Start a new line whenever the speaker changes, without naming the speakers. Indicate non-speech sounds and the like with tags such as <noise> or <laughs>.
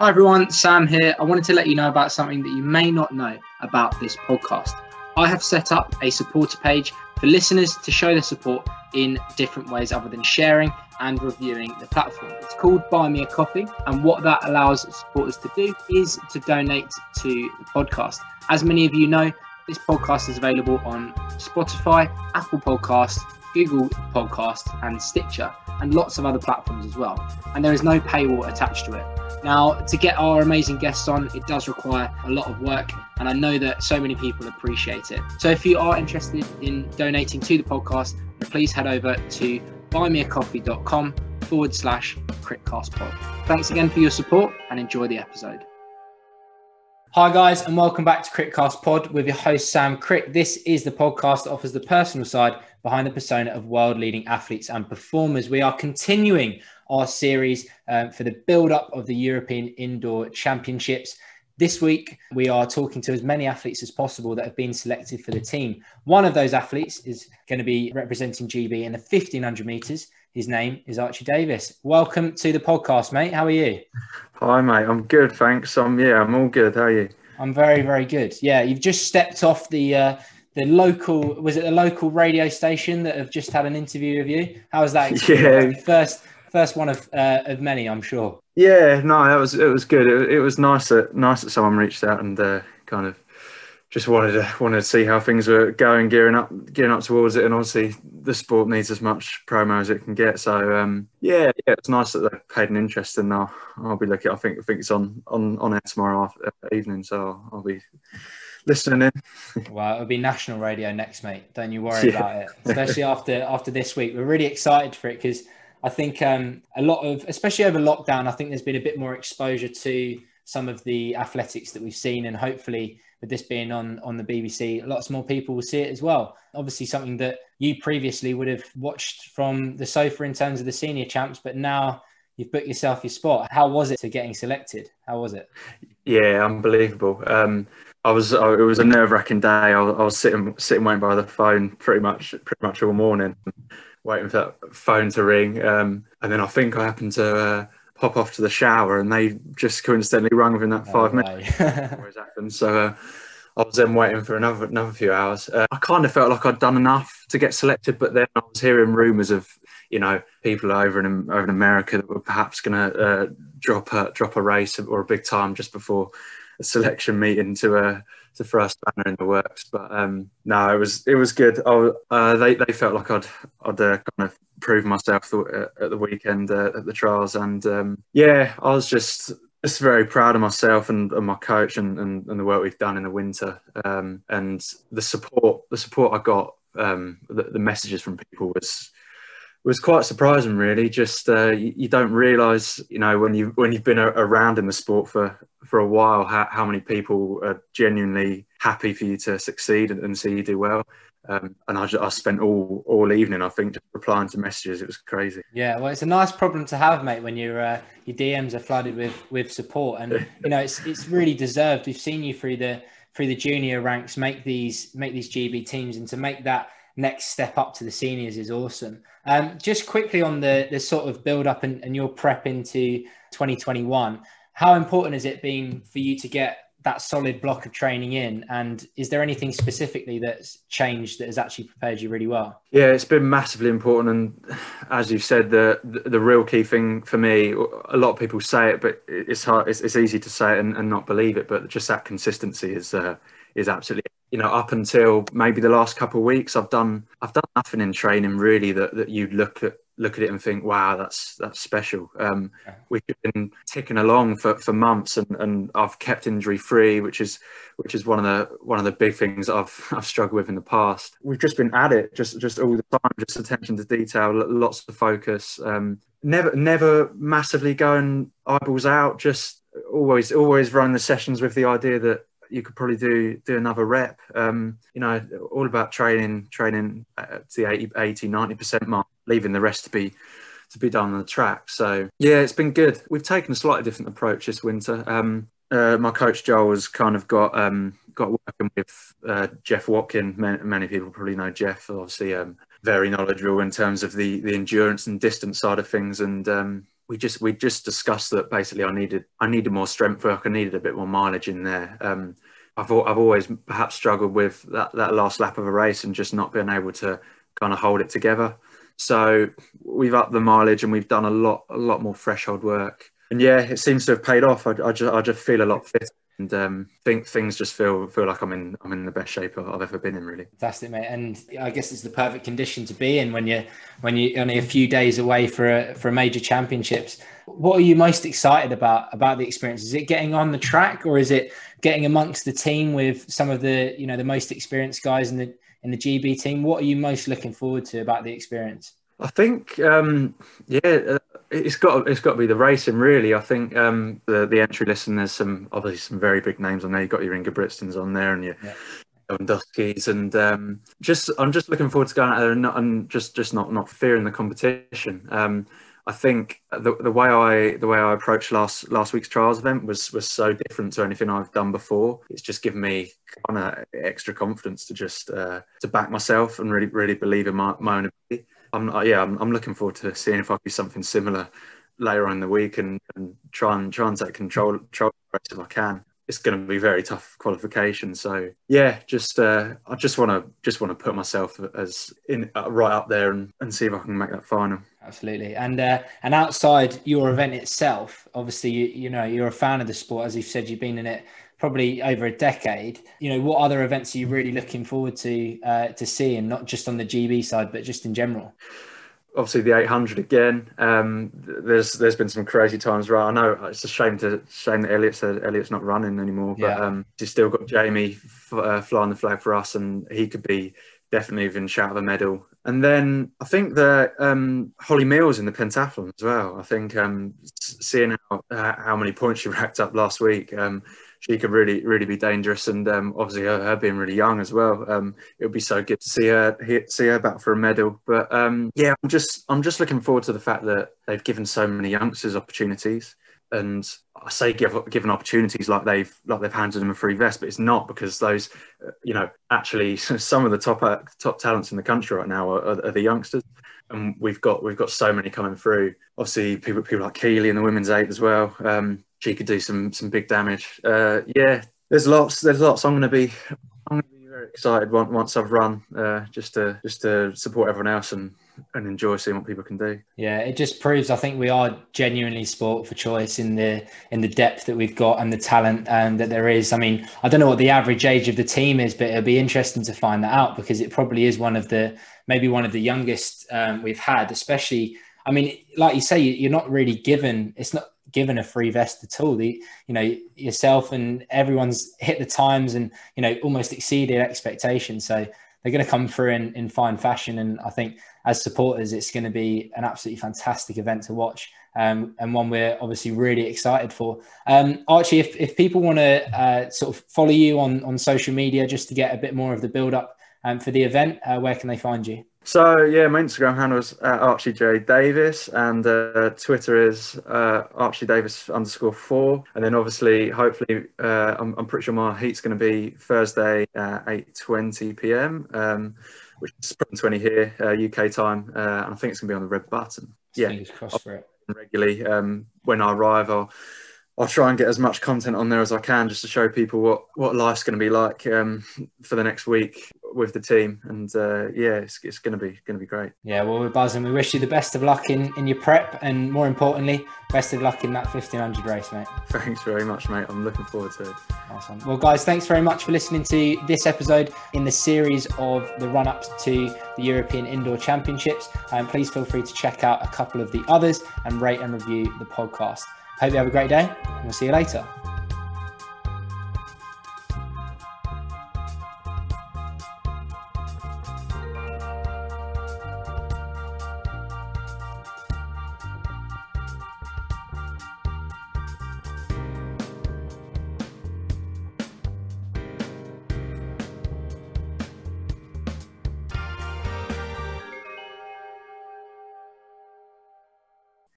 Hi everyone, Sam here. I wanted to let you know about something that you may not know about this podcast. I have set up a supporter page for listeners to show their support in different ways other than sharing and reviewing the platform. It's called Buy Me a Coffee, and what that allows supporters to do is to donate to the podcast. As many of you know, this podcast is available on Spotify, Apple Podcasts, Google Podcasts, and Stitcher, and lots of other platforms as well. And there is no paywall attached to it. Now, to get our amazing guests on, it does require a lot of work, and I know that so many people appreciate it. So, if you are interested in donating to the podcast, please head over to buymeacoffee.com forward slash CritCastPod. Thanks again for your support and enjoy the episode. Hi, guys, and welcome back to Critcast Pod with your host, Sam Crick. This is the podcast that offers the personal side behind the persona of world leading athletes and performers. We are continuing our series um, for the build up of the European Indoor Championships. This week, we are talking to as many athletes as possible that have been selected for the team. One of those athletes is going to be representing GB in the 1500 meters. His name is Archie Davis. Welcome to the podcast, mate. How are you?
Hi, mate. I'm good, thanks. I'm yeah, I'm all good. How are you?
I'm very, very good. Yeah, you've just stepped off the uh, the local was it the local radio station that have just had an interview with you? How was that? <laughs> Experience? Yeah, first first one of uh, of many, I'm sure.
Yeah, no, that was it was good. It, it was nice that nice that someone reached out and uh, kind of just wanted to wanted to see how things were going, gearing up gearing up towards it, and obviously the sport needs as much promo as it can get. So um, yeah, yeah, it's nice that they paid an interest, and I'll, I'll be looking. I think I think it's on on on air tomorrow after, uh, evening, so I'll, I'll be listening in. <laughs>
well, it'll be national radio next, mate. Don't you worry yeah. about it. Especially after after this week, we're really excited for it because I think um, a lot of, especially over lockdown, I think there's been a bit more exposure to some of the athletics that we've seen, and hopefully, with this being on on the BBC, lots more people will see it as well. Obviously, something that you previously would have watched from the sofa in terms of the senior champs, but now you've booked yourself your spot. How was it to getting selected? How was it?
Yeah, unbelievable. Um, I was. it was a nerve wracking day. I I was, sitting sitting waiting by the phone pretty much pretty much all morning waiting for that phone to ring. Um, and then I think I happened to uh, pop off to the shower and they just coincidentally rung within that five oh, minutes. happened. So uh, I was then waiting for another another few hours. Uh, I kind of felt like I'd done enough to get selected, but then I was hearing rumours of you know people over in over in America that were perhaps going to uh, drop a drop a race or a big time just before a selection meeting to uh, to throw a spanner in the works. But um, no, it was it was good. I, uh, they they felt like I'd I'd uh, kind of prove myself uh, at the weekend uh, at the trials, and um, yeah, I was just just very proud of myself and, and my coach and, and, and, the work we've done in the winter um, and the support the support I got um, the, the, messages from people was was quite surprising really just uh, you, you, don't realize you know when you when you've been a, around in the sport for for a while how, how many people are genuinely happy for you to succeed and, and see you do well. Um, and I, just, I spent all all evening, I think, just replying to messages. It was crazy.
Yeah, well, it's a nice problem to have, mate, when your uh, your DMs are flooded with with support, and <laughs> you know it's it's really deserved. We've seen you through the through the junior ranks make these make these GB teams, and to make that next step up to the seniors is awesome. Um, just quickly on the the sort of build up and, and your prep into 2021 how important has it been for you to get that solid block of training in? And is there anything specifically that's changed that has actually prepared you really well?
Yeah it's been massively important. And as you've said the the, the real key thing for me a lot of people say it but it's hard it's, it's easy to say it and, and, not believe it but just that consistency is uh, is absolutely you know up until maybe the last couple of weeks i've done i've done nothing in training really that, that you'd look at look at it and think, wow, that's that's special. Um, yeah. We've been ticking along for, for months, and, and I've kept injury free, which is which is one of the one of the big things I've <laughs> I've struggled with in the past. We've just been at it, just just all the time, just attention to detail, lots of focus. Um, never never massively going eyeballs out. Just always always run the sessions with the idea that you could probably do do another rep. Um, you know, all about training, training at the 80, 80 90% mark, leaving the rest to be to be done on the track. So yeah, it's been good. We've taken a slightly different approach this winter. Um, uh, my coach Joel has kind of got um, got working with uh, Jeff Watkin. Many, many, people probably know Jeff. Obviously, um, very knowledgeable in terms of the the endurance and distance side of things, and um, we just we just discussed that basically I needed I needed more strength work. I needed a bit more mileage in there. Um, I've I've always perhaps struggled with that that last lap of a race and just not being able to kind of hold it together. So we've upped the mileage and we've done a lot a lot more threshold work. And yeah, it seems to have paid off. I, I just I just feel a lot fitter and um, think things just feel feel like I'm in I'm in the best shape I've ever been in really.
Fantastic, mate. And I guess it's the perfect condition to be in when you're when you're only a few days away for a, for a major championships. What are you most excited about about the experience? Is it getting on the track, or is it getting amongst the team with some of the you know the most experienced guys in the in the GB team? What are you most looking forward to about the experience?
I think, um, yeah, uh, it's got it's got to be the racing really. I think um, the the entry list and there's some obviously some very big names on there. You've got your Ingebrigtsens on there and your yeah. Lewandowski's, and um, just I'm just looking forward to going out there and, not, and just just not not fearing the competition. Um, I think the, the way I the way I approached last last week's trials event was was so different to anything I've done before. It's just given me kind of extra confidence to just uh, to back myself and really really believe in my, my own ability. I'm uh, yeah, I'm, I'm looking forward to seeing if I can do something similar later on in the week and, and try and try and take control control if I can. It's going to be very tough qualification. So yeah, just uh, I just want to just want to put myself as in uh, right up there and, and see if I can make that final.
Absolutely, and uh, and outside your event itself, obviously you, you know you're a fan of the sport, as you've said, you've been in it probably over a decade. You know, what other events are you really looking forward to uh, to seeing, not just on the GB side, but just in general?
Obviously, the 800 again. Um, there's there's been some crazy times, right? I know it's a shame to shame that Elliot said Elliot's not running anymore, but yeah. um, he's still got Jamie f- uh, flying the flag for us, and he could be definitely even shout of a medal. And then I think that um, Holly Mills in the pentathlon as well. I think um, seeing how uh, how many points she <laughs> racked up last week, um, she could really really be dangerous. And um, obviously her, her, being really young as well, um, it would be so good to see her see her back for a medal. But um, yeah, I'm just I'm just looking forward to the fact that they've given so many youngsters opportunities. And I say give given opportunities like they've like they've handed them a free vest, but it's not because those, uh, you know, actually <laughs> some of the top uh, top talents in the country right now are, are, are the youngsters and we've got we've got so many coming through. Obviously, people people like Keely in the women's eight as well. Um, she could do some some big damage. Uh, yeah, there's lots. There's lots. I'm going to be I'm to be very excited once, once I've run, uh, just to just to support everyone else and and enjoy seeing what people can do.
Yeah, it just proves I think we are genuinely sport for choice in the in the depth that we've got and the talent um, that there is. I mean, I don't know what the average age of the team is, but it'll be interesting to find that out because it probably is one of the maybe one of the youngest um, we've had, especially. I mean, like you say, you're not really given. It's not given a free vest at all. The you know yourself and everyone's hit the times and you know almost exceeded expectations. So they're going to come through in, in fine fashion. And I think as supporters, it's going to be an absolutely fantastic event to watch um, and one we're obviously really excited for. Um, Archie, if, if people want to uh, sort of follow you on, on social media just to get a bit more of the build up um, for the event, uh, where can they find you?
So yeah, my Instagram handle is Archie J Davis, and uh, Twitter is uh, Archie Davis underscore four. And then obviously, hopefully, uh, I'm, I'm, pretty sure my heat's going to be Thursday at eight twenty p.m., um, which is twenty here UK uh, time, uh, and I think it's going to be on the red button.
Yeah, Fingers crossed for it.
Regularly, um, when I arrive, I'll I'll try and get as much content on there as I can just to show people what what life's going to be like um, for the next week with the team, and uh, yeah, it's, it's going to be going to be great.
Yeah, well, we're buzzing. We wish you the best of luck in in your prep, and more importantly, best of luck in that fifteen hundred race, mate.
Thanks very much, mate. I'm looking forward to it.
Awesome. Well, guys, thanks very much for listening to this episode in the series of the run-ups to the European Indoor Championships. And um, please feel free to check out a couple of the others and rate and review the podcast. Hope you have a great day, and we'll see you later.